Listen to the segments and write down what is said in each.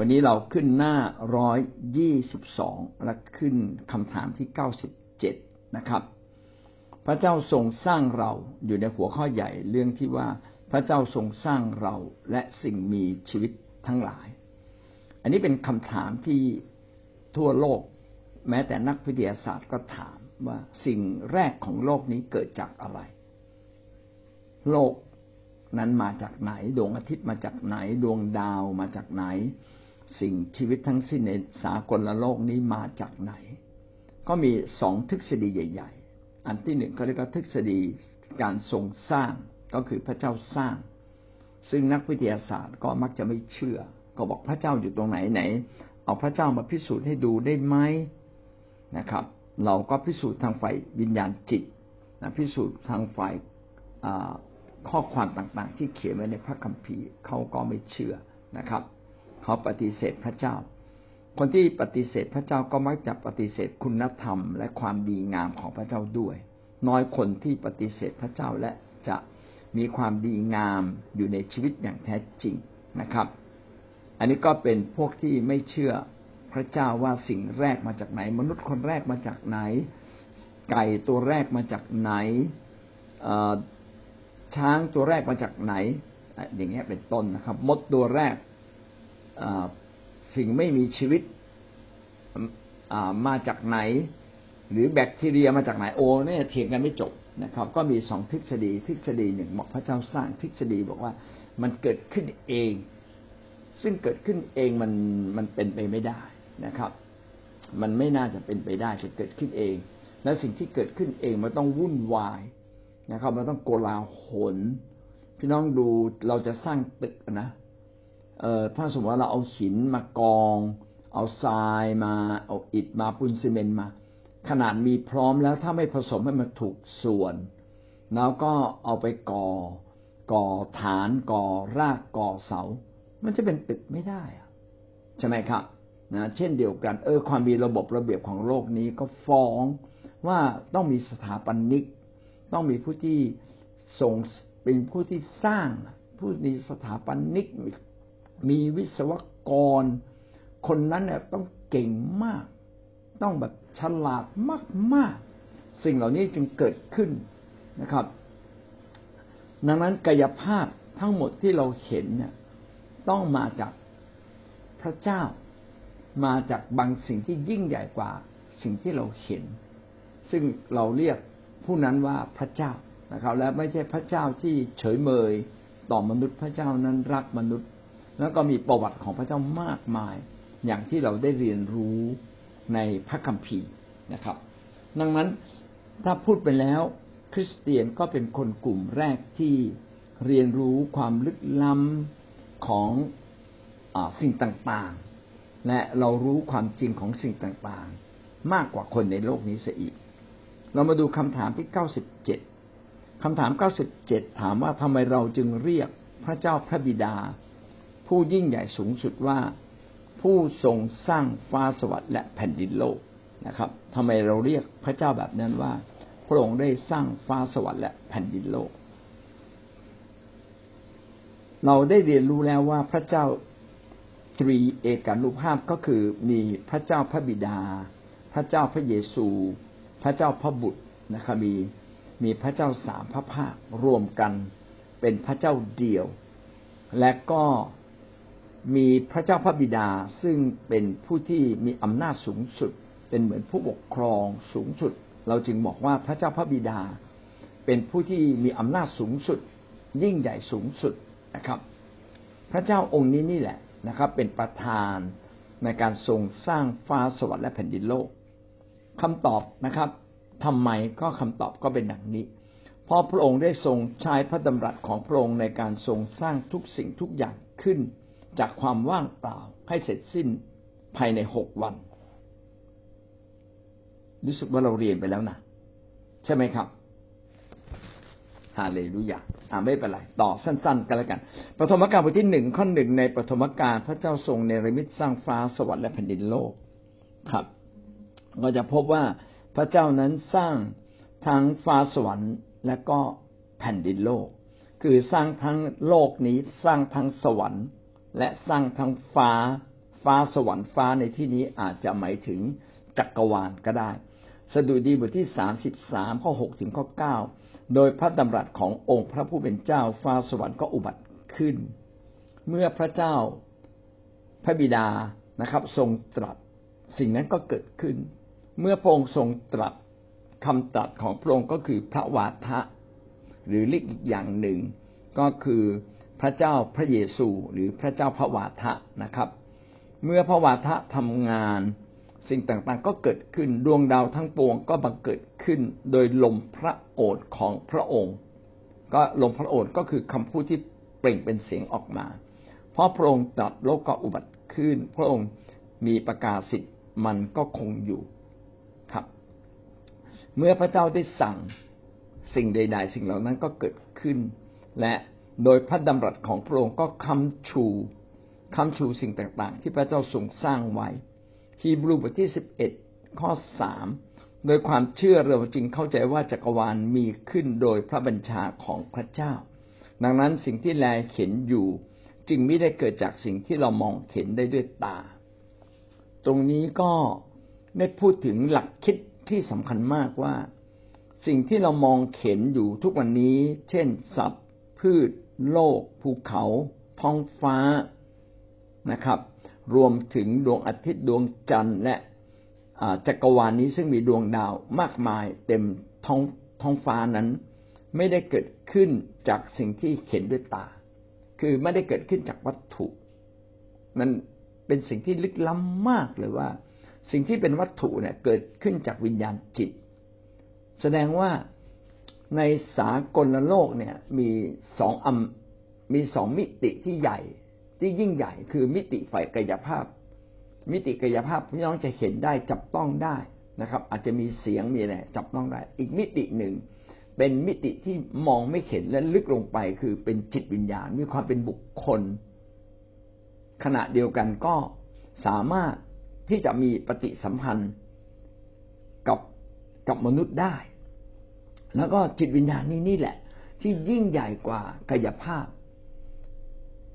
วันนี้เราขึ้นหน้าร้อยยี่สิบสองและขึ้นคำถามที่เก้าสิบเจ็ดนะครับ พระเจ้าทรงสร้างเราอยู่ในหัวข้อใหญ่เรื่องที่ว่าพระเจ้าทรงสร้างเราและสิ่งมีชีวิตทั้งหลาย อันนี้เป็นคำถามที่ทั่วโลก แม้แต่นักวิทยาศาสตร์ก็ถามว่าสิ่งแรกของโลกนี้เกิดจากอะไร โลกนั้นมาจากไหน ดวงอาทิตย์มาจากไหน ดวงดาวมาจากไหน สิ่งชีวิตทั้งสิ้นในสากลโลกนี้มาจากไหน ก็มีสองทฤษฎีใหญ่ ๆ อันที่หนึ่งเขาเรียกว่าทฤษฎีการทรงสร้างก็คือพระเจ้าสร้าง ซึ่งนักวิทยาศาสตร์ก็มักจะไม่เชื่อ ก็บอกพระเจ้าอยู่ตรงไหนไหน เอาพระเจ้ามาพิสูจน์ให้ดูได้ไหมนะครับ เราก็พิสูจน์ทางฝ่ายวิญญาณจิตนะพิสูจน์ทางฝ่ายข้อความต่างๆ ที่เขียนไว้ในพระคัมภีร์เขาก็ไม่เชื่อนะครับ เขาปฏิเสธพระเจ้า คนที่ปฏิเสธพระเจ้าก็มักจะปฏิเสธคุณธรรม และความดีงามของพระเจ้าด้วย น้อยคนที่ปฏิเสธพระเจ้าและจะมีความดีงามอยู่ในชีวิตอย่างแท้จริงนะครับ อันนี้ก็เป็นพวกที่ไม่เชื่อพระเจ้าว่าสิ่งแรกมาจากไหน มนุษย์คนแรกมาจากไหน ไก่ตัวแรกมาจากไหนช้างตัวแรกมาจากไหน อย่างเงี้ยเป็นต้นนะครับ มดตัวแรก สิ่งไม่มีชีวิตมาจากไหน หรือแบคทีเรียมาจากไหนโอ้เนี่ยเถียงกันไม่จบนะครับ ก็มีสองทฤษฎีทฤษฎีหนึ่งบอกพระเจ้าสร้างทฤษฎีบอกว่ามันเกิดขึ้นเอง ซึ่งเกิดขึ้นเองมันมันเป็นไปไม่ได้นะครับ มันไม่น่าจะเป็นไปได้จะเกิดขึ้นเอง และสิ่งที่เกิดขึ้นเองมันต้องวุ่นวายนะครับ มันต้องโกลาหลพี่น้องดูเราจะสร้างตึกนะ เอ่อถ้าสมมติว่าเราเอาหินมากอง เอาทรายมาเอาอิฐมาปูนซีเมนต์มา ขนาดมีพร้อมแล้วถ้าไม่ผสมให้มันถูกส่วน แล้วก็เอาไปก่อ ก่อฐานก่อรากก่อเสา มันจะเป็นตึกไม่ได้ใช่ไหมครับนะเช่นเดียวกัน เออความมีระบบระเบียบของโลกนี้ก็ฟ้องว่าต้องมีสถาปนิก ต้องมีผู้ที่ส่งเป็นผู้ที่สร้าง ผู้มีสถาปนิกมี มีวิศวกร คนนั้นเนี่ยต้องเก่งมาก ต้องแบบฉลาดมาก ๆ สิ่งเหล่านี้จึงเกิดขึ้นนะครับ ดังนั้นกายภาพทั้งหมดที่เราเห็นเนี่ยต้องมาจากพระเจ้า มาจากบางสิ่งที่ยิ่งใหญ่กว่าสิ่งที่เราเห็น ซึ่งเราเรียกผู้นั้นว่าพระเจ้านะครับ และไม่ใช่พระเจ้าที่เฉยเมยต่อมนุษย์พระเจ้านั้นรักมนุษย์ แล้วก็มีประวัติของพระเจ้ามากมาย อย่างที่เราได้เรียนรู้ในพระคัมภีร์นะครับ ดังนั้นถ้าพูดไปแล้วคริสเตียนก็เป็นคนกลุ่มแรกที่เรียนรู้ความลึกล้ำของอสิ่งต่างๆ และเรารู้ความจริงของสิ่งต่างๆ มากกว่าคนในโลกนี้เสียอีก เรามาดูคำถามที่เก้าสิบเจ็ดคำถามเก้าสิบเจ็ดถามว่าทำไมเราจึงเรียกพระเจ้าพระบิดา ผู้ยิ่งใหญ่สูงสุดว่าผู้ทรงสร้างฟ้าสวรรค์และแผ่นดินโลกนะครับทำไมเราเรียกพระเจ้าแบบนั้นว่า พระองค์ได้สร้างฟ้าสวรรค์และแผ่นดินโลก เราได้เรียนรู้แล้วว่าพระเจ้าตรีเอกานุภาพก็คือมีพระเจ้าพระบิดา พระเจ้าพระเยซู พระเจ้าพระบุตรนะครับมีมีพระเจ้าสามพระภาครวมกันเป็นพระเจ้าเดียว และก็ มีพระเจ้าพระบิดาซึ่งเป็นผู้ที่มีอำนาจสูงสุด เป็นเหมือนผู้ปกครองสูงสุด เราจึงบอกว่าพระเจ้าพระบิดา เป็นผู้ที่มีอำนาจสูงสุด ยิ่งใหญ่สูงสุดนะครับ พระเจ้าองค์นี้นี่แหละนะครับ เป็นประธานในการทรงสร้างฟ้าสวรรค์และแผ่นดินโลกคำตอบนะครับทำไมก็คำตอบก็เป็นอย่างนี้พราะพระองค์ได้ทรงใช้พระดำรัสของพระองค์ในการทรงสร้างทุกสิ่งทุกอย่างขึ้น จากความว่างเปล่าให้เสร็จสิ้นภายในหกวัน รู้สึกว่าเราเรียนไปแล้วนะใช่ไหมครับฮาเลลูยาอ่าไม่เป็นไรต่อสั้นๆ กันแล้วกันปฐมกาลบทที่หนึ่งข้อหนึ่งในปฐมกาลพระเจ้าทรงเนรมิตสร้างฟ้าสวรรค์และแผ่นดินโลกครับเราจะพบว่าพระเจ้านั้นสร้างทั้งฟ้าสวรรค์และก็แผ่นดินโลก คือสร้างทั้งโลกนี้สร้างทั้งสวรรค์ และสร้างทั้งฟ้า ฟ้าสวรรค์ฟ้าในที่นี้อาจจะหมายถึงจักรวาลก็ได้ สดุดีบทที่สามสิบสามข้อหกถึงข้อเก้าโดยพระดำรัสขององค์พระผู้เป็นเจ้าฟ้าสวรรค์ก็อุบัติขึ้น เมื่อพระเจ้าพระบิดานะครับ ทรงตรัสสิ่งนั้นก็เกิดขึ้น เมื่อพระองค์ทรงตรัสคำตรัสของพระองค์ก็คือพระวาทะ หรือเรียกอีกอย่างหนึ่งก็คือ พระเจ้าพระเยซูหรือพระเจ้าพระวาทะนะครับ เมื่อพระวาทะทำงานสิ่งต่างๆก็เกิดขึ้นดวงดาวทั้งปวงก็บังเกิดขึ้นโดยลมพระโอษฐ์ของพระองค์ ก็ลมพระโอษฐ์ก็คือคำพูดที่เปล่งเป็นเสียงออกมา เพราะพระองค์ตรัสโลกก็อุบัติขึ้น พระองค์มีประกาศสิทธิ์มันก็คงอยู่ครับ เมื่อพระเจ้าได้สั่งสิ่งใด ๆ สิ่งเหล่านั้นก็เกิดขึ้น และ โดยพระดำรัสของพระองค์ก็คำชูคำชูสิ่งต่างๆ ที่พระเจ้าทรงสร้างไว้ฮีบรูบทที่สิบเอ็ดข้อสามโดยความเชื่อเราจึงเข้าใจว่าจักรวาลมีขึ้นโดยพระบัญชาของพระเจ้า ดังนั้นสิ่งที่แลเห็นอยู่ จึงไม่ได้เกิดจากสิ่งที่เรามองเห็นได้ด้วยตา ตรงนี้ก็ได้พูดถึงหลักคิดที่สำคัญมากว่า สิ่งที่เรามองเห็นอยู่ทุกวันนี้ เช่น สัตว์พืช โลก ภูเขา ท้องฟ้านะครับ รวมถึงดวงอาทิตย์ดวงจันทร์และจักรวาลนี้ซึ่งมีดวงดาวมากมายเต็มท้องท้องฟ้านั้น ไม่ได้เกิดขึ้นจากสิ่งที่เห็นด้วยตา คือไม่ได้เกิดขึ้นจากวัตถุ มันเป็นสิ่งที่ลึกล้ำมากเลยว่า สิ่งที่เป็นวัตถุเนี่ยเกิดขึ้นจากวิญญาณจิต แสดงว่า ในสากลโลกเนี่ยมีสองอมีสองมิติที่ใหญ่ที่ยิ่งใหญ่คือมิติฝ่ายกายภาพ มิติกายภาพพี่น้องจะเห็นได้จับต้องได้นะครับ อาจจะมีเสียงมีอะไรจับต้องได้ อีกมิติหนึ่งเป็นมิติที่มองไม่เห็นและลึกลงไปคือเป็นจิตวิญญาณ มีความเป็นบุคคล ขณะเดียวกันก็สามารถที่จะมีปฏิสัมพันธ์กับกับมนุษย์ได้ แล้วก็จิตวิญญาณนี้นี่แหละ ที่ยิ่งใหญ่กว่ากายภาพ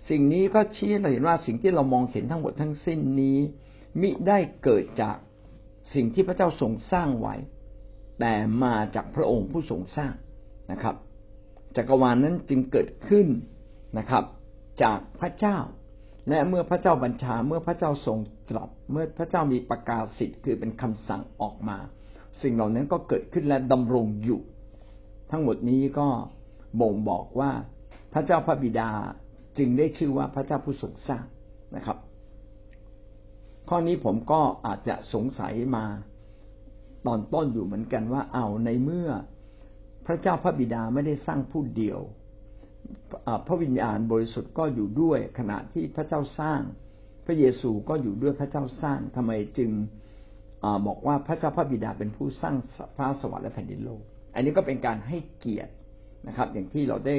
สิ่งนี้ก็ชี้เราเห็นว่าสิ่งที่เรามองเห็นทั้งหมดทั้งสิ้นนี้ มิได้เกิดจากสิ่งที่พระเจ้าทรงสร้างไว้ แต่มาจากพระองค์ผู้ทรงสร้างนะครับจักรวาลนนั้นจึงเกิดขึ้นนะครับ จากพระเจ้า และเมื่อพระเจ้าบัญชาเมื่อพระเจ้าทรงตรัสเมื่อพระเจ้ามีประกาศสิทธิ์คือเป็นคำสั่งออกมา สิ่งเหล่านั้นก็เกิดขึ้นและดำรงอยู่ ทั้งหมดนี้ก็บ่งบอกว่าพระเจ้าพระบิดาจึงได้ชื่อว่าพระเจ้าผู้ทรงสร้างนะครับ ข้อนี้ผมก็อาจจะสงสัยมาตอนต้นอยู่เหมือนกันว่าเอาในเมื่อพระเจ้าพระบิดาไม่ได้สร้างผู้เดียวพระวิญญาณบริสุทธิ์ก็อยู่ด้วยขณะที่พระเจ้าสร้าง พระเยซูก็อยู่ด้วยพระเจ้าสร้างทำไมจึงอบอกว่าพระเจ้าพระบิดาเป็นผู้สร้างฟ้าสวรรค์และแผ่นดินโลก อันนี้ก็เป็นการให้เกียรตินะครับ อย่างที่เราได้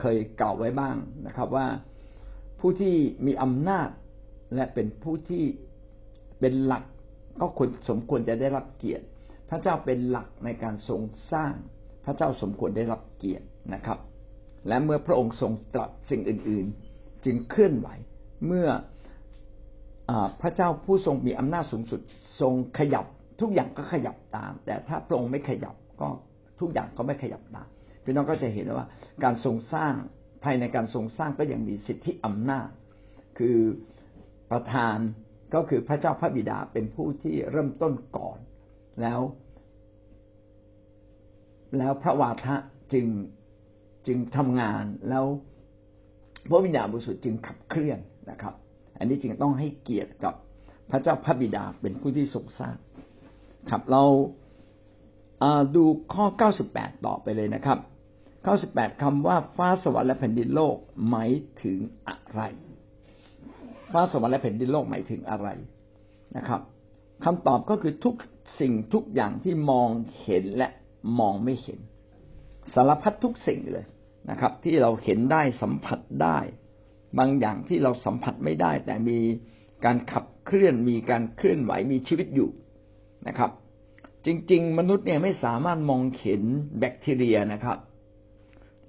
เคยกล่าวไว้บ้างนะครับว่าผู้ที่มีอำนาจและเป็นผู้ที่เป็นหลักก็ควรสมควรจะได้รับเกียรติ พระเจ้าเป็นหลักในการทรงสร้าง พระเจ้าสมควรได้รับเกียรตินะครับ และเมื่อพระองค์ทรงตรัสสิ่งอื่น ๆ จึงเคลื่อนไหวเมื่ออพระเจ้าผู้ทรงมีอำนาจสูงสุด ทรงขยับ ทุกอย่างก็ขยับตาม แต่ถ้าพระองค์ไม่ขยับก็ ทุกอย่างก็ไม่ขยับตามพี่น้องก็จะเห็นว่าการทรงสร้างภายในการทรงสร้างก็ยังมีสิทธิอำนาจ คือประธานก็คือพระเจ้าพระบิดาเป็นผู้ที่เริ่มต้นก่อนแล้ว แล้วพระวาทะจึงจึงทำงานแล้วพระวิญญาณบริสุทธิ์จึงขับเคลื่อนนะครับ อันนี้จึงต้องให้เกียรติกับพระเจ้าพระบิดาเป็นผู้ที่ทรงสร้างครับเรา ดูข้อ 98 ต่อไปเลยนะครับข้อสิบแปดคำว่าฟ้าสวรรค์และแผ่นดินโลกหมายถึงอะไร ฟ้าสวรรค์และแผ่นดินโลกหมายถึงอะไรนะครับคำตอบก็คือทุกสิ่งทุกอย่างที่มองเห็นและมองไม่เห็น สารพัดทุกสิ่งเลยนะครับ ที่เราเห็นได้สัมผัสได้ บางอย่างที่เราสัมผัสไม่ได้ แต่มีการขับเคลื่อนมีการเคลื่อนไหวมีชีวิตอยู่นะครับ จริง ๆ มนุษย์เนี่ยไม่สามารถมองเห็นแบคทีเรียนะครับ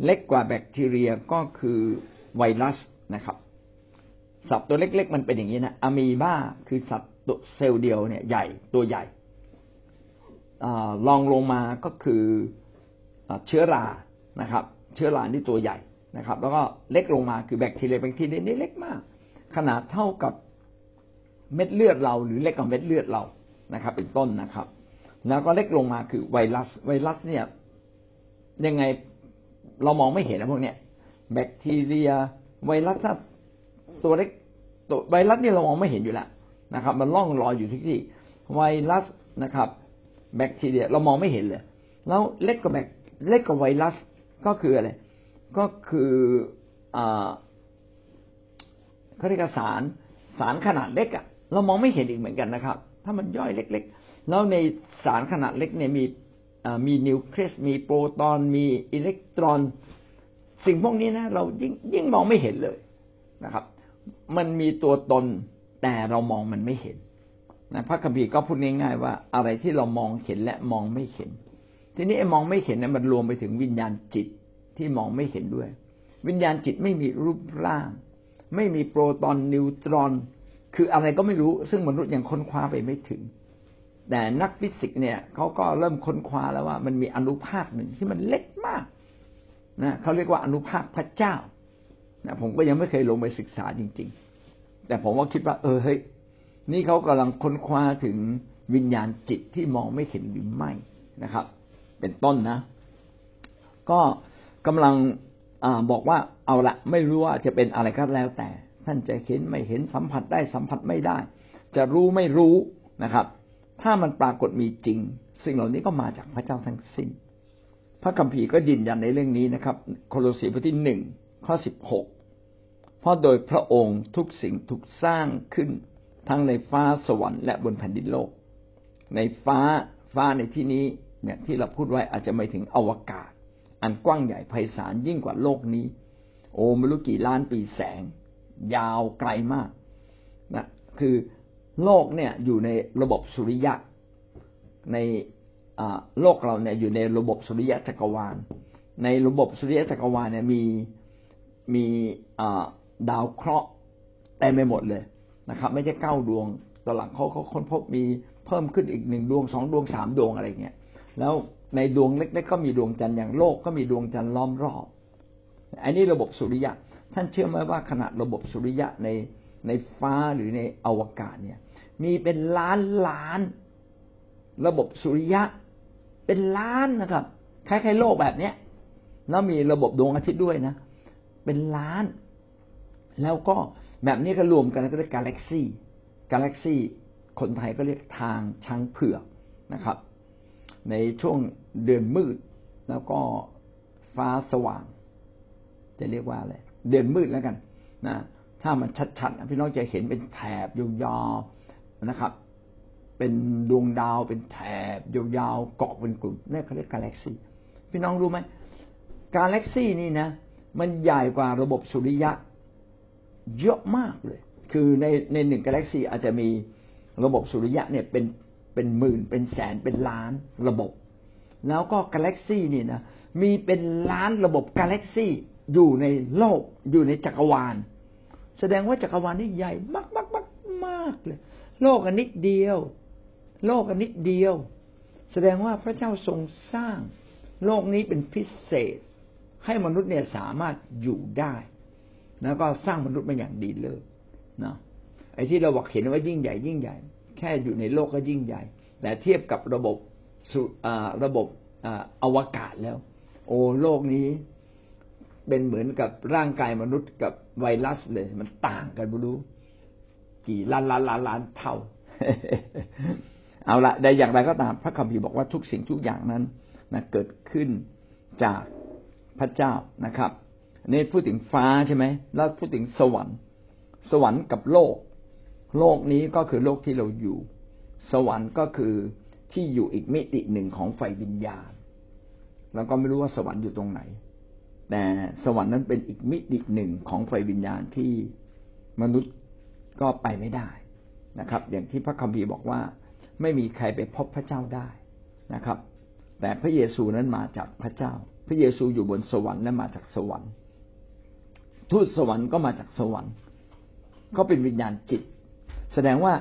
เล็กกว่าแบคทีเรียก็คือไวรัสนะครับสัตว์ตัวเล็ก ๆ มันเป็นอย่างนี้นะอะมีบ้าคือสัตว์ตัวเซลล์เดียวเนี่ยใหญ่ตัวใหญ่ลองลงมาก็คือเชื้อรานะครับ เชื้อราที่ตัวใหญ่นะครับ แล้วก็เล็กลงมาคือแบคทีเรียแบคทีเรียนี่เล็กมาก ขนาดเท่ากับเม็ดเลือดเรา หรือเล็กกว่าเม็ดเลือดเรานะครับ เป็นต้นนะครับ แล้วก็เล็กลงมาคือไวรัส ไวรัสเนี่ย ยังไงเรามองไม่เห็นนะพวกเนี้ยแบคทีเรีย ไวรัสถ้าตัวเล็กตัวไวรัสนี่เรามองไม่เห็นอยู่แล้วนะครับ มันล่องลอยอยู่ที่ที่ ไวรัสนะครับ แบคทีเรียเรามองไม่เห็นเลย แล้วเล็กกว่าแบคเล็กกว่าไวรัสก็คืออะไร ก็คืออ่าเขาเรียกสารสารขนาดเล็กอะเรามองไม่เห็นอีกเหมือนกันนะครับ ถ้ามันย่อยเล็ก ๆ แล้วในสารขนาดเล็กเนี่ยมีมีนิวเคลียสมีโปรตอนมีอิเล็กตรอน สิ่งพวกนี้นะ เรายิ่งยิ่งมองไม่เห็นเลยนะครับ มันมีตัวตนแต่เรามองมันไม่เห็นนะพระคัมภีร์ก็พูดง่ายๆว่าอะไรที่เรามองเห็นและมองไม่เห็น ทีนี้ไอ้มองไม่เห็นเนี่ยมันรวมไปถึงวิญญาณจิตที่มองไม่เห็นด้วย วิญญาณจิตไม่มีรูปร่าง ไม่มีโปรตอนนิวตรอน คืออะไรก็ไม่รู้ซึ่งมนุษย์ยังค้นคว้าไปไม่ถึง แต่นักฟิสิกส์เนี่ยเขาก็เริ่มค้นคว้าแล้วว่ามันมีอนุภาคหนึ่งที่มันเล็กมากนะเขาเรียกว่าอนุภาคพระเจ้านะผมก็ยังไม่เคยลงไปศึกษาจริง ๆ แต่ผมว่าคิดว่า เออเฮ้ยนี่เขากำลังค้นคว้าถึงวิญญาณจิตที่มองไม่เห็นหรือไม่นะครับ เป็นต้นนะ ก็กำลังอบอกว่าเอาละไม่รู้ว่าจะเป็นอะไรก็แล้วแต่ ท่านจะเห็นไม่เห็นสัมผัสได้สัมผัสไม่ได้ จะรู้ไม่รู้นะครับ ถ้ามันปรากฏมีจริง สิ่งเหล่านี้ก็มาจากพระเจ้าทั้งสิ้น พระคัมภีร์ก็ยืนยันในเรื่องนี้นะครับ โคโลสีบทที่หนึ่งข้อสิบหกเพราะโดยพระองค์ทุกสิ่งถูกสร้างขึ้นทั้งในฟ้าสวรรค์และบนแผ่นดินโลก ในฟ้าฟ้าในที่นี้เนี่ยที่เราพูดไว้อาจจะไม่ถึงอวกาศ อันกว้างใหญ่ไพศาลยิ่งกว่าโลกนี้ โอ้ไม่รู้กี่ล้านปีแสง ยาวไกลมากนะคือ โลกเนี่ยอยู่ในระบบสุริยะ ในโลกเราเนี่ยอยู่ในระบบสุริยะจักรวาล ในระบบสุริยะจักรวาลเนี่ยมีมีดาวเคราะห์เต็มไปหมดเลยนะครับ ไม่ใช่เก้าดวงตอนหลังเขาเขาค้นพบมีเพิ่มขึ้นอีกหนึ่งดวงสองดวงสามดวงอะไรเงี้ยแล้วในดวงเล็กๆก็มีดวงจันทร์อย่างโลกก็มีดวงจันทร์ล้อมรอบ อันนี้ระบบสุริยะ ท่านเชื่อไหมว่าขนาดระบบสุริยะในในฟ้าหรือในอวกาศเนี่ย มีเป็นล้านล้าน ระบบสุริยะ เป็นล้านนะครับคล้ายๆโลกแบบเนี้ยแล้วมีระบบดวงอาทิตย์ด้วยนะ เป็นล้าน แล้วก็แบบนี้ก็รวมกันก็เรียกกาแล็กซี่กาแล็กซี่คนไทยก็เรียกทางช้างเผือกนะครับ ในช่วงเดือนมืด แล้วก็ฟ้าสว่าง จะเรียกว่าอะไรเดือนมืดแล้วกันนะถ้ามันชัดๆพี่น้องจะเห็นเป็นแถบยาว นะครับ เป็นดวงดาวเป็นแถบยาวๆเกาะเป็นกลุ่มนี่เขาเรียกกาแล็กซี่พี่น้องรู้ไหมกาแล็กซี่นี่นะ มันใหญ่กว่าระบบสุริยะเยอะมากเลย คือในในหนึ่งกาแล็กซี่อาจจะมีระบบสุริยะเนี่ยเป็นเป็นหมื่นเป็นแสนเป็นล้านระบบ แล้วก็กาแล็กซี่นี่นะมีเป็นล้านระบบกาแล็กซี่อยู่ในโลกอยู่ในจักรวาล แสดงว่าจักรวาลนี่ใหญ่มากมากมากมากเลย โลกอันนิดเดียว โลกอันนิดเดียว แสดงว่าพระเจ้าทรงสร้าง โลกนี้เป็นพิเศษ ให้มนุษย์เนี่ยสามารถอยู่ได้ แล้วก็สร้างมนุษย์มาอย่างดีเลยนะไอ้ที่เราบอกเห็นว่ายิ่งใหญ่ยิ่งใหญ่ แค่อยู่ในโลกก็ยิ่งใหญ่ แต่เทียบกับระบบระบบอวกาศแล้ว โอ้โลกนี้เป็นเหมือนกับร่างกายมนุษย์กับไวรัสเลย มันต่างกันไม่รู้ กี่ล้านล้านล้านล้านเท่า เอาละใดอย่างไรก็ตาม พระคัมภีร์บอกว่าทุกสิ่งทุกอย่างนั้นนะเกิดขึ้นจากพระเจ้านะครับนี่พูดถึงฟ้าใช่ไหมแล้วพูดถึงสวรรค์ สวรรค์กับโลก โลกนี้ก็คือโลกที่เราอยู่ สวรรค์ก็คือที่อยู่อีกมิติหนึ่งของไฟวิญญาณ แล้วก็ไม่รู้ว่าสวรรค์อยู่ตรงไหน แต่สวรรค์นั้นเป็นอีกมิติหนึ่งของไฟวิญญาณที่มนุษย์ ก็ไปไม่ได้นะครับ อย่างที่พระคัมภีร์บอกว่า ไม่มีใครไปพบพระเจ้าได้นะครับ แต่พระเยซูนั้นมาจากพระเจ้า พระเยซูอยู่บนสวรรค์และมาจากสวรรค์ ทูตสวรรค์ก็มาจากสวรรค์ก็เป็นวิญญาณจิต แสดงว่า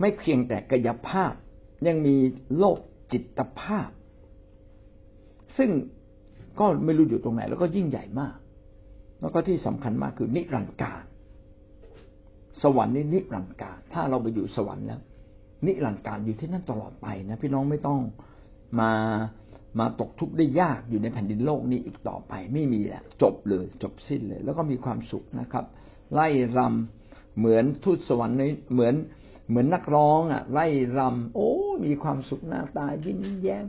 ไม่เพียงแต่กายภาพยังมีโลกจิตภาพ ซึ่งก็ไม่รู้อยู่ตรงไหน แล้วก็ยิ่งใหญ่มาก แล้วก็ที่สำคัญมากคือนิรันดร์การ สวรรค์นี่นิรันดร์การ ถ้าเราไปอยู่สวรรค์แล้ว นิรันดร์การอยู่ที่นั่นตลอดไปนะพี่น้องไม่ต้องมามาตกทุกข์ได้ยากอยู่ในแผ่นดินโลกนี้อีกต่อไปไม่มีแหละจบเลยจบสิ้นเลย แล้วก็มีความสุขนะครับ ไล่รำเหมือนทูตสวรรค์นี้เหมือนเหมือนนักร้องอะ ไล่รำโอ้มีความสุขหน้าตายิ้มแย้ม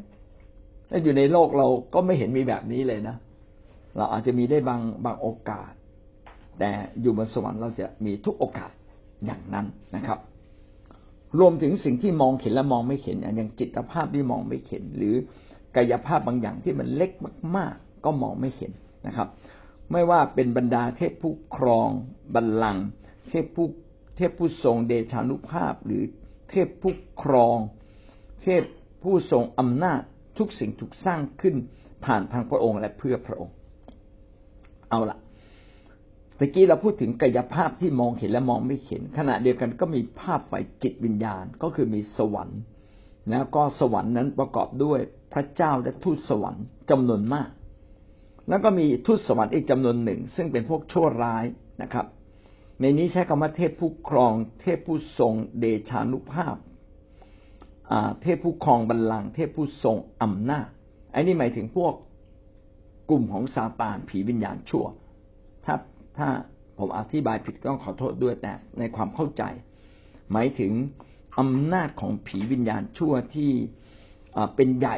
แล้วอยู่ในโลกเราก็ไม่เห็นมีแบบนี้เลยนะ เราอาจจะมีได้บางบางโอกาส แต่อยู่บนสวรรค์เราจะมีทุกโอกาส อย่างนั้นนะครับ รวมถึงสิ่งที่มองเห็นและมองไม่เห็นอย่างจิตภาพที่มองไม่เห็น หรือกายภาพบางอย่างที่มันเล็กมาก ๆ ก็มองไม่เห็นนะครับ ไม่ว่าเป็นบรรดาเทพผู้ครองบัลลังก์เทพผู้เทพผู้ทรงเดชานุภาพ หรือเทพผู้ครอง เทพผู้ทรงอำนาจทุกสิ่งถูกสร้างขึ้นผ่านทางพระองค์และเพื่อพระองค์ เอาละ ตะกี้เราพูดถึงกายภาพที่มองเห็นและมองไม่เห็น ขณะเดียวกันก็มีภาพฝ่ายจิตวิญญาณก็คือมีสวรรค์แล้วก็สวรรค์นั้นประกอบด้วยพระเจ้าและทูตสวรรค์จำนวนมาก แล้วก็มีทูตสวรรค์อีกจำนวนหนึ่ง ซึ่งเป็นพวกชั่วร้ายนะครับ ในนี้ใช้คำว่าเทพผู้ครอง เทพผู้ทรงเดชานุภาพเทพผู้ครองบัลลังก์เทพผู้ทรงอำนาจไอ้นี่หมายถึงพวกกลุ่มของซาตานผีวิญญาณชั่ว ถ้าผมอธิบายผิดก็ขอโทษด้วยแต่ในความเข้าใจ หมายถึงอำนาจของผีวิญญาณชั่วที่เป็นใหญ่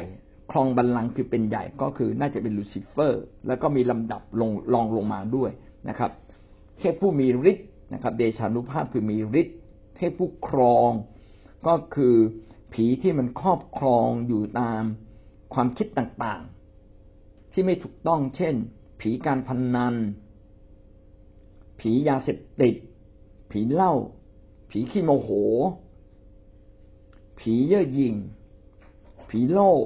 ครองบัลลังก์คือเป็นใหญ่ก็คือน่าจะเป็นลูซิเฟอร์ แล้วก็มีลำดับลงรองลงมาด้วยนะครับ เทพผู้มีฤทธิ์นะครับ เดชานุภาพคือมีฤทธิ์เทพผู้ครองก็คือผีที่มันครอบครองอยู่ตามความคิดต่างๆ ที่ไม่ถูกต้องเช่น ผีการพนนัน ผียาเสพติด ผีเหล้าผีขี้โมโห ผีเย่อหยิ่ง ผีโลก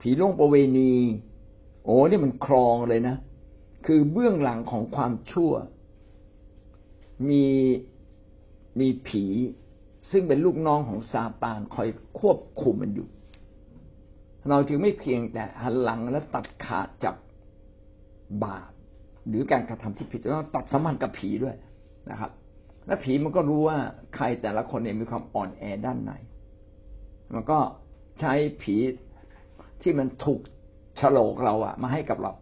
ผีล่วงประเวณี โอ้นี่มันครองเลยนะ คือเบื้องหลังของความชั่ว มีมีผีซึ่งเป็นลูกน้องของซาตานคอยควบคุมมันอยู่ เราจึงไม่เพียงแต่หันหลังและตัดขาดจากบาป หรือการกระทำที่ผิดต้องตัดสัมพันธ์กับผีด้วยนะครับ และผีมันก็รู้ว่าใครแต่ละคนเนี่ยมีความอ่อนแอด้านไหน มันก็ใช้ผีที่มันถูกฉลกเราอะมาให้กับเรา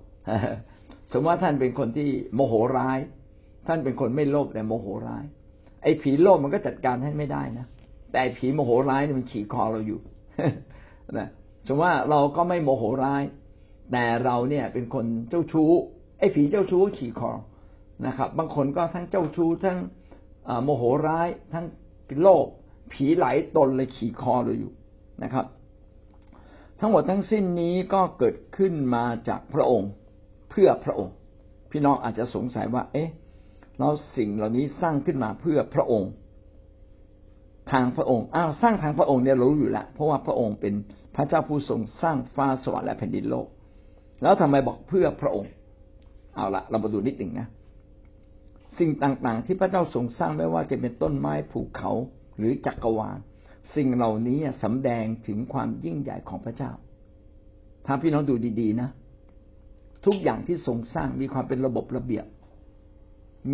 สมมติว่าท่านเป็นคนที่โมโหร้าย ท่านเป็นคนไม่โลภแต่โมโหร้าย ไอ้ผีโลภมันก็จัดการให้ไม่ได้นะแต่ผีโมโหร้ายนี่มันขี่คอเราอยู่นะสมมติว่าเราก็ไม่โมโหร้าย แต่เราเนี่ยเป็นคนเจ้าชู้ ไอ้ผีเจ้าชู้ขี่คอนะครับ บางคนก็ทั้งเจ้าชู้ทั้งโมโหร้ายทั้งโลภผีไหลตนเลยขี่คอเราอยู่นะครับ ทั้งหมดทั้งสิ้นนี้ก็เกิดขึ้นมาจากพระองค์เพื่อพระองค์ พี่น้องอาจจะสงสัยว่า เอ๊ะแล้วสิ่งเหล่านี้สร้างขึ้นมาเพื่อพระองค์ ทางพระองค์อ้าวสร้างทางพระองค์เนี่ยรู้อยู่แล้วเพราะว่าพระองค์เป็นพระเจ้าผู้ทรงสร้างฟ้าสวรรค์และแผ่นดินโลก แล้วทำไมบอกเพื่อพระองค์ เอาละเรามาดูนิดหนึ่งนะสิ่งต่างๆ ที่พระเจ้าทรงสร้างไม่ว่าจะเป็นต้นไม้ภูเขาหรือจักรวาล สิ่งเหล่านี้สำแดงถึงความยิ่งใหญ่ของพระเจ้า ถ้าพี่น้องดูดีๆนะ ทุกอย่างที่ทรงสร้างมีความเป็นระบบระเบียบ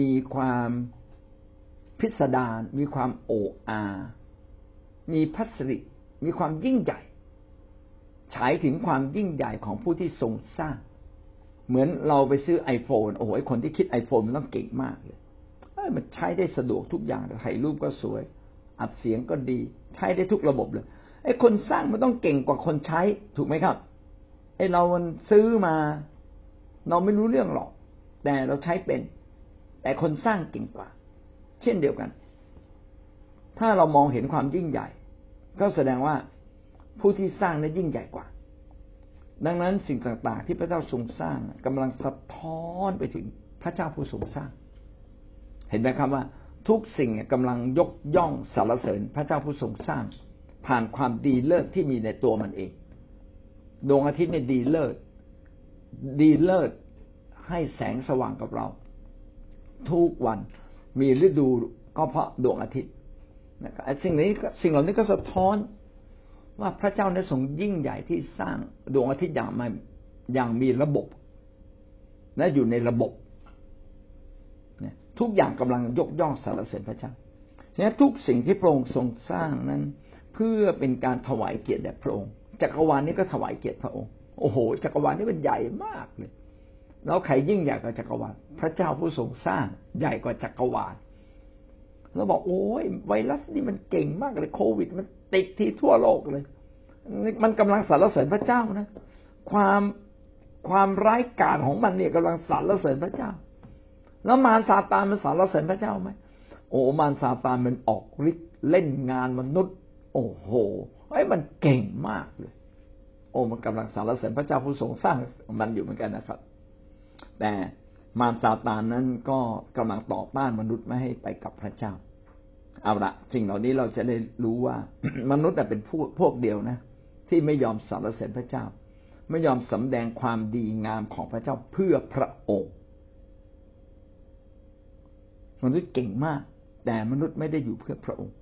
มีความพิสดารมีความโอ้อา มีพัสริมีความยิ่งใหญ่ฉายถึงความยิ่งใหญ่ของผู้ที่ทรงสร้าง เหมือนเราไปซื้อไอโฟนโอ้โหคนที่คิดไอโฟนมันต้องเก่งมากเลยมันใช้ได้สะดวกทุกอย่างถ่ายรูปก็สวย อัดเสียงก็ดี ใช้ได้ทุกระบบเลยไอ้คนสร้างมันต้องเก่งกว่าคนใช้ถูกไหมครับไอ้เรามันซื้อมา เราไม่รู้เรื่องหรอก แต่เราใช้เป็น แต่คนสร้างเก่งกว่า เช่นเดียวกัน ถ้าเรามองเห็นความยิ่งใหญ่ ก็แสดงว่าผู้ที่สร้างนั้นยิ่งใหญ่กว่า ดังนั้นสิ่งต่างๆ ที่พระเจ้าทรงสร้างกำลังสะท้อนไปถึงพระเจ้าผู้ทรงสร้าง เห็นไหมครับว่า ทุกสิ่งกำลังยกย่องสรรเสริญพระเจ้าผู้ทรงสร้าง ผ่านความดีเลิศที่มีในตัวมันเอง ดวงอาทิตย์เนี่ยดีเลิศดีเลิศให้แสงสว่างกับเรา ทุกวันมีฤดูก็เพราะดวงอาทิตย์นะครับสิ่งนี้สิ่งเหล่านี้ก็สะท้อน ว่าพระเจ้าได้ทรงยิ่งใหญ่ที่สร้างดวงอาทิตย์อย่างมาอย่างมีระบบ และอยู่ในระบบทุกอย่างกำลังยกย่องสรรเสริญพระเจ้าฉะนั้นทุกสิ่งที่พระองค์ทรงสร้างนั้น เพื่อเป็นการถวายเกียรติแด่พระองค์จักรวาลนี้ก็ถวายเกียรติพระองค์โอ้โหจักรวาลนี้เป็นใหญ่มากเลยแล้วใครยิ่งใหญ่กว่าจักรวาลพระเจ้าผู้ทรงสร้างใหญ่กว่าจักรวาล เราบอกโอ้ยไวรัสนี่มันเก่งมากเลยโควิด มันติดที่ทั่วโลกเลย มันกำลังสรรเสริญพระเจ้านะ ความความร้ายกาจของมันเนี่ยกำลังสรรเสริญพระเจ้า แล้วมารซาตานมันสรรเสริญพระเจ้าไหมโอ้มารซาตานมันออกฤทธิ์เล่นงานมนุษย์ โอ้โหไอ้มันเก่งมากเลย โอ้มันกำลังสรรเสริญพระเจ้าผู้ทรงสร้างมันอยู่เหมือนกันนะครับ แต่ มารซาตานนั้นก็กำลังต่อต้านมนุษย์ไม่ให้ไปกับพระเจ้า เอาละสิ่งเหล่านี้เราจะได้รู้ว่ามนุษย์เป็นพวกพวกเดียวนะ ที่ไม่ยอมสรรเสริญพระเจ้า ไม่ยอมสำแดงความดีงามของพระเจ้าเพื่อพระองค์มนุษย์เก่งมาก แต่มนุษย์ไม่ได้อยู่เพื่อพระองค์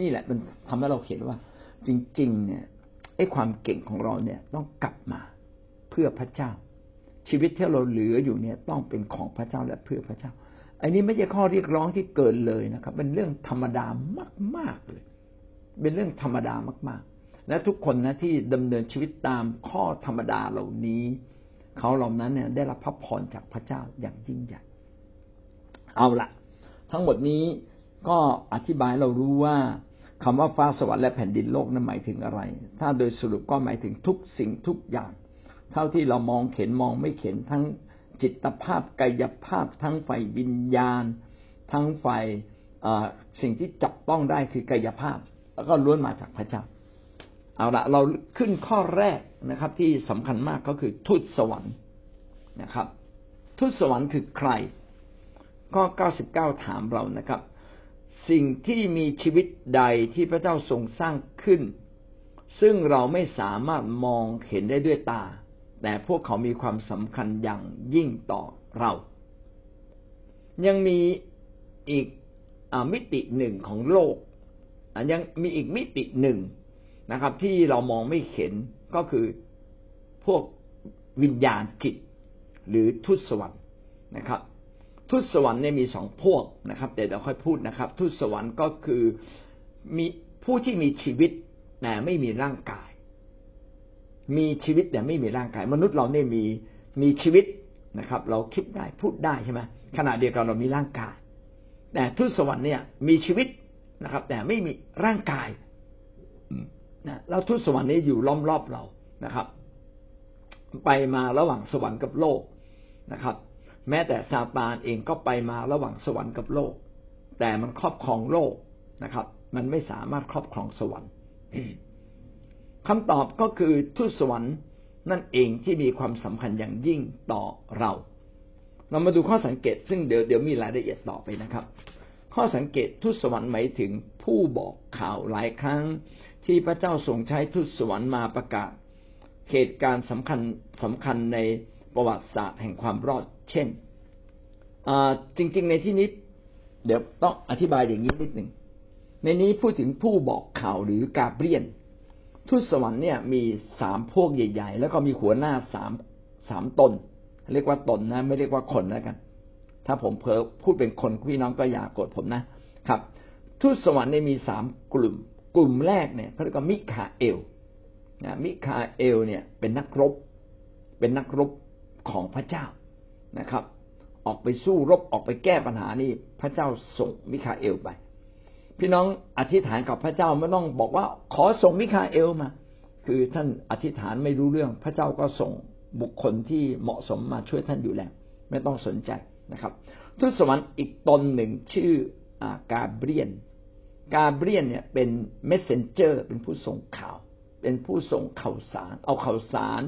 นี่แหละมันทำให้เราเห็นว่า จริง ๆ เนี่ยไอ้ความเก่งของเราเนี่ยต้องกลับมาเพื่อพระเจ้า ชีวิตที่เราเหลืออยู่เนี่ยต้องเป็นของพระเจ้าและเพื่อพระเจ้า อันนี้ไม่ใช่ข้อเรียกร้องที่เกินเลยนะครับ เป็นเรื่องธรรมดามากๆเลย เป็นเรื่องธรรมดามากๆ และทุกคนนะที่ดำเนินชีวิตตามข้อธรรมดาเหล่านี้ เขาเหล่านั้นเนี่ยได้รับพระพรจากพระเจ้าอย่างยิ่งใหญ่ เอาละทั้งหมดนี้ก็อธิบายเรารู้ว่าคำว่าฟ้าสวรรค์และแผ่นดินโลกนั้นหมายถึงอะไร ถ้าโดยสรุปก็หมายถึงทุกสิ่งทุกอย่าง เท่าที่เรามองเห็นมองไม่เห็นทั้งจิตภาพกายภาพ ทั้งฝ่ายวิญญาณ ทั้งฝ่ายสิ่งที่จับต้องได้คือกายภาพ แล้วก็ล้วนมาจากพระเจ้า เอาละเราขึ้นข้อแรกนะครับ ที่สำคัญมากก็คือทูตสวรรค์นะครับ ทูตสวรรค์คือใคร ข้อ 99 ถามเรานะครับ สิ่งที่มีชีวิตใดที่พระเจ้าทรงสร้างขึ้น ซึ่งเราไม่สามารถมองเห็นได้ด้วยตา แต่พวกเขามีความสำคัญอย่างยิ่งต่อเรา ยังมีอีกอมิติหนึ่งของโลกยังมีอีกมิติหนึ่งนะครับ ที่เรามองไม่เห็นก็คือพวกวิญญาณจิต หรือทุตสวรรค์นะครับ ทุตสวรรค์เนี่ยมีสองพวกนะครับแต่เดี๋ยวค่อยพูดนะครับ ทุตสวรรค์ก็คือมีผู้ที่มีชีวิตแต่ไม่มีร่างกาย มีชีวิตแต่ไม่มีร่างกาย มนุษย์เราเนี่ยมีมีชีวิตนะครับ เราคิดได้พูดได้ใช่ไหมขณะเดียวกันเรามีร่างกาย แต่ทุตสวรรค์เนี่ยมีชีวิตนะครับ แต่ไม่มีร่างกายนะแล้วทุตสวรรค์นี้อยู่ล้อมรอบเรานะครับ ไปมาระหว่างสวรรค์กับโลกนะครับ แม้แต่ซาตานเองก็ไปมาระหว่างสวรรค์กับโลก แต่มันครอบครองโลกนะครับ มันไม่สามารถครอบครองสวรรค์ คำตอบก็คือทูตสวรรค์นั่นเองที่มีความสำคัญอย่างยิ่งต่อเรา เรามาดูข้อสังเกตซึ่งเดี๋ยวเดี๋ยวมีรายละเอียดต่อไปนะครับ ข้อสังเกตทูตสวรรค์หมายถึงผู้บอกข่าวหลายครั้ง ที่พระเจ้าทรงใช้ทูตสวรรค์มาประกาศเหตุการณ์สำคัญสำคัญในประวัติศาสตร์แห่งความรอด เช่นจริง ๆ ในที่นี้เดี๋ยวต้องอธิบายอย่างนี้นิดหนึ่งในนี้พูดถึงผู้บอกข่าวหรือกาเบรียล ทูตสวรรค์เนี่ยมีสามพวกใหญ่ ๆ แล้วก็มีหัวหน้าสามสามตน เรียกว่าตนนะ ไม่เรียกว่าคนแล้วกัน ถ้าผมเผลอพูดเป็นคนพี่น้องก็อย่าโกรธผมนะครับ ทูตสวรรค์เนี่ยมีสามกลุ่ม กลุ่มแรกเนี่ยเขาเรียกว่ามิคาเอลนะมิคาเอลเนี่ยเป็นนักรบ เป็นนักรบของพระเจ้านะครับ ออกไปสู้รบออกไปแก้ปัญหานี่พระเจ้าส่งมิคาเอลไป พี่น้องอธิษฐานกับพระเจ้าไม่ต้องบอกว่าขอส่งมิคาเอลมา คือท่านอธิษฐานไม่รู้เรื่อง พระเจ้าก็ส่งบุคคลที่เหมาะสมมาช่วยท่านอยู่แล้ว ไม่ต้องสนใจนะครับทูตสวรรค์อีกตนหนึ่งชื่อกาเบรียล กาเบรียลเนี่ยเป็น messenger เป็นผู้ส่งข่าว เป็นผู้ส่งข่าวสาร เอาข่าวสาร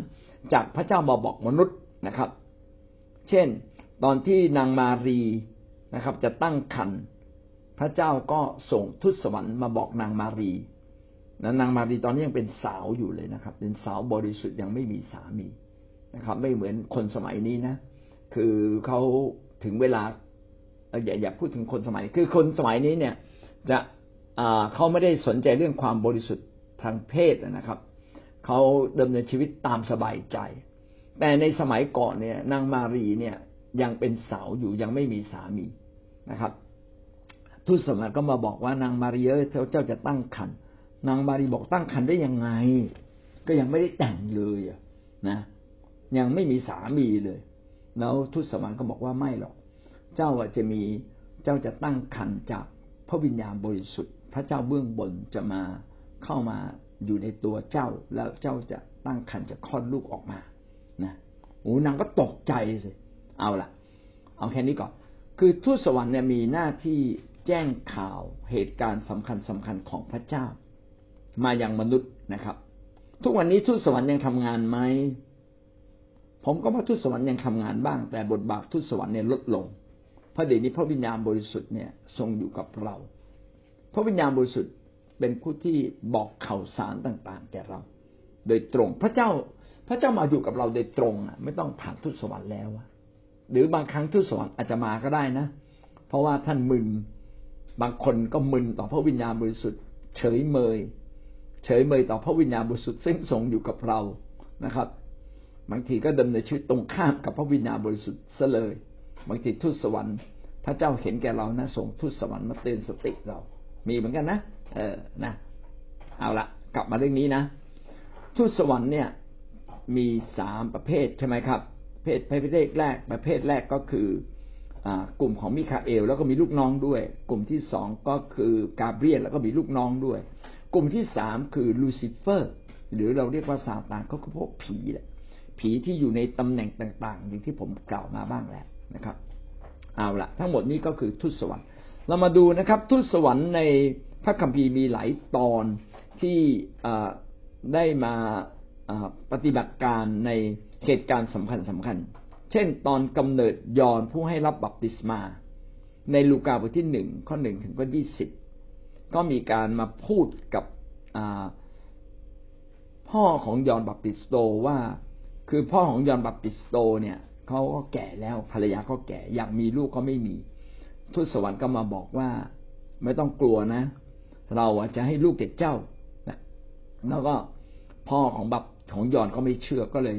จากพระเจ้ามาบอกมนุษย์นะครับ เช่น ตอนที่นางมารีนะครับ จะตั้งครรภ์ พระเจ้าก็ส่งทุตสวรรค์มาบอกนางมารีนะนางมารีตอนนี้ยังเป็นสาวอยู่เลยนะครับ เป็นสาวบริสุทธิ์ยังไม่มีสามีนะครับ ไม่เหมือนคนสมัยนี้นะ คือเขาถึงเวลาอย่าอย่าพูดถึงคนสมัย คือคนสมัยนี้เนี่ย จะเขาไม่ได้สนใจเรื่องความบริสุทธิ์ทางเพศนะครับเขาดำเนินชีวิตตามสบายใจ แต่ในสมัยก่อนเนี่ย นางมารีเนี่ยยังเป็นสาวอยู่ยังไม่มีสามีนะครับ ทูตสมัยก็มาบอกว่านางมารีเอ้ยเจ้าจะตั้งครรภ์นางมารีบอกตั้งครรภ์ได้ยังไง ก็ยังไม่ได้แต่งเลยนะยังไม่มีสามีเลย แล้วทูตสวรรค์ก็บอกว่าไม่หรอก เจ้าจะมีเจ้าจะตั้งครรภ์จากพระวิญญาณบริสุทธิ์ พระเจ้าเบื้องบนจะมาเข้ามาอยู่ในตัวเจ้าแล้วเจ้าจะตั้งครรภ์จะคลอดลูกออกมานะโอ้นางก็ตกใจสิเอาละเอาแค่นี้ก่อน คือทูตสวรรค์เนี่ยมีหน้าที่ แจ้งข่าวเหตุการณ์สำคัญสำคัญของพระเจ้า มาอย่างมนุษย์นะครับ ทุกวันนี้ทูตสวรรค์ยังทำงานไหมผมก็ว่าทูตสวรรค์ยังทำงานบ้าง แต่บทบาททูตสวรรค์เนี่ยลดลงเพราะเดี๋ยวนี้พระวิญญาณบริสุทธิ์เนี่ยทรงอยู่กับเรา พระวิญญาณบริสุทธิ์เป็นผู้ที่บอกข่าวสารต่างๆ แก่เรา โดยตรงพระเจ้าพระเจ้ามาอยู่กับเราโดยตรงนะไม่ต้องผ่านทูตสวรรค์แล้วหรือบางครั้งทูตสวรรค์อาจจะมาก็ได้นะ เพราะว่าท่านมึน บางคนก็มึนต่อพระวิญญาณบริสุทธิ์เฉยเมย เฉยเมยต่อพระวิญญาณบริสุทธิ์ซึ่งทรงอยู่กับเรานะครับ บางทีก็ดำเนินชีวิตตรงข้ามกับพระวิญญาณบริสุทธิ์ซะเลย บางทีทูตสวรรค์พระเจ้าเห็นแก่เรานะส่งทูตสวรรค์มาเตือนสติเรา มีเหมือนกันนะเออนะ เอาละกลับมาเรื่องนี้นะทูตสวรรค์เนี่ยมีสามประเภทใช่ไหมครับเพศประเภทแรกประเภทแรกก็คือ กลุ่มของมิคาเอลแล้วก็มีลูกน้องด้วย กลุ่มที่สองก็คือกาเบรียลแล้วก็มีลูกน้องด้วย กลุ่มที่สามคือลูซิเฟอร์ หรือเราเรียกว่าซาตานก็คือพวกผีแหละผีที่อยู่ในตำแหน่งต่างๆ อย่างที่ผมกล่าวมาบ้างแล้วนะครับ เอาละทั้งหมดนี้ก็คือทุตสวรรค์ เรามาดูนะครับ ทุตสวรรค์ในพระคัมภีร์มีหลายตอนที่ได้มาปฏิบัติการในเหตุการณ์สำคัญสำคัญ เช่นตอนกำเนิดยอห์นผู้ให้รับบัพติศมา ในลูกาบทที่หนึ่งข้อหนึ่งถึงข้อยี่สิบก็มีการมาพูดกับพ่อของยอห์นบัพติสโตว่า คือพ่อของยอห์นบัพติสโตเนี่ยเขาก็แก่แล้วภรรยาก็แก่อยากมีลูกก็ไม่มี ทูตสวรรค์ก็มาบอกว่า ไม่ต้องกลัวนะ เราจะให้ลูกแก่เจ้าแล้วก็พ่อของบัพของยอนก็ไม่เชื่อก็เลย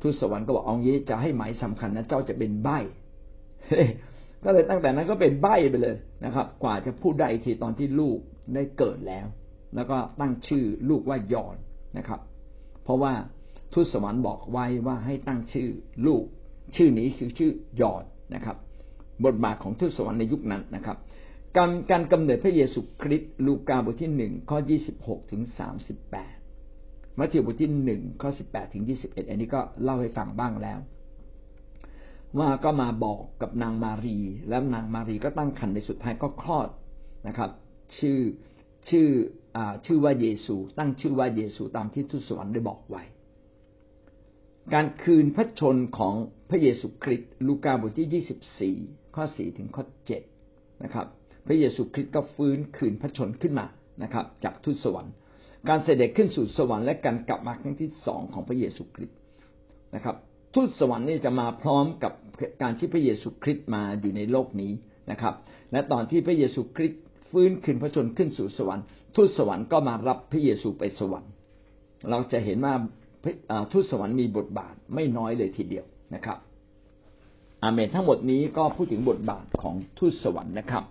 ทูตสวรรค์ก็บอกเอางี้จะให้หมายสำคัญนะเจ้าจะเป็นใบก็เลยตั้งแต่นั้นก็เป็นใบไปเลยนะครับ กว่าจะพูดได้ทีตอนที่ลูกได้เกิดแล้ว แล้วก็ตั้งชื่อลูกว่ายอนนะครับ เพราะว่าทูตสวรรค์บอกไว้ว่าให้ตั้งชื่อลูก ชื่อนี้คือชื่อยอนนะครับ บทบาทของทูตสวรรค์ในยุคนั้นนะครับการการกำเนิดพระเยซูคริสต์ลูกาบทที่หนึ่งข้อยี่สิบหกถึงสามสิบแปด มัทธิวบทที่หนึ่งข้อสิบแปดถึงยี่สิบเอ็ดอันนี้ก็เล่าให้ฟังบ้างแล้ว ว่าก็มาบอกกับนางมารี แล้วนางมารีก็ตั้งครรภ์ในสุดท้ายก็คลอดนะครับ ชื่อชื่ออชื่อว่าเยซู ตั้งชื่อว่าเยซูตามที่ทูตสวรรค์ได้บอกไว้ การคืนพระชนของพระเยซูคริสต์ลูกาบทที่ยี่สิบสี่ข้อสี่ถึงข้อเจ็ดนะครับ พระเยซูคริสต์ก็ฟื้นคืนพระชนขึ้นมานะครับ จากทูตสวรรค์ การเสด็จขึ้นสู่สวรรค์และการกลับมาครั้งที่สองของพระเยซูคริสต์นะครับทูตสวรรค์นี่จะมาพร้อมกับการที่พระเยซูคริสต์มาอยู่ในโลกนี้นะครับ และตอนที่พระเยซูคริสต์ฟื้นคืนพระชนขึ้นสู่สวรรค์ทูตสวรรค์ก็มารับพระเยซูไปสวรรค์ เราจะเห็นว่าทูตสวรรค์มีบทบาทไม่น้อยเลยทีเดียวนะครับ อาเมนทั้งหมดนี้ก็พูดถึงบทบาทของทูตสวรรค์นะครับ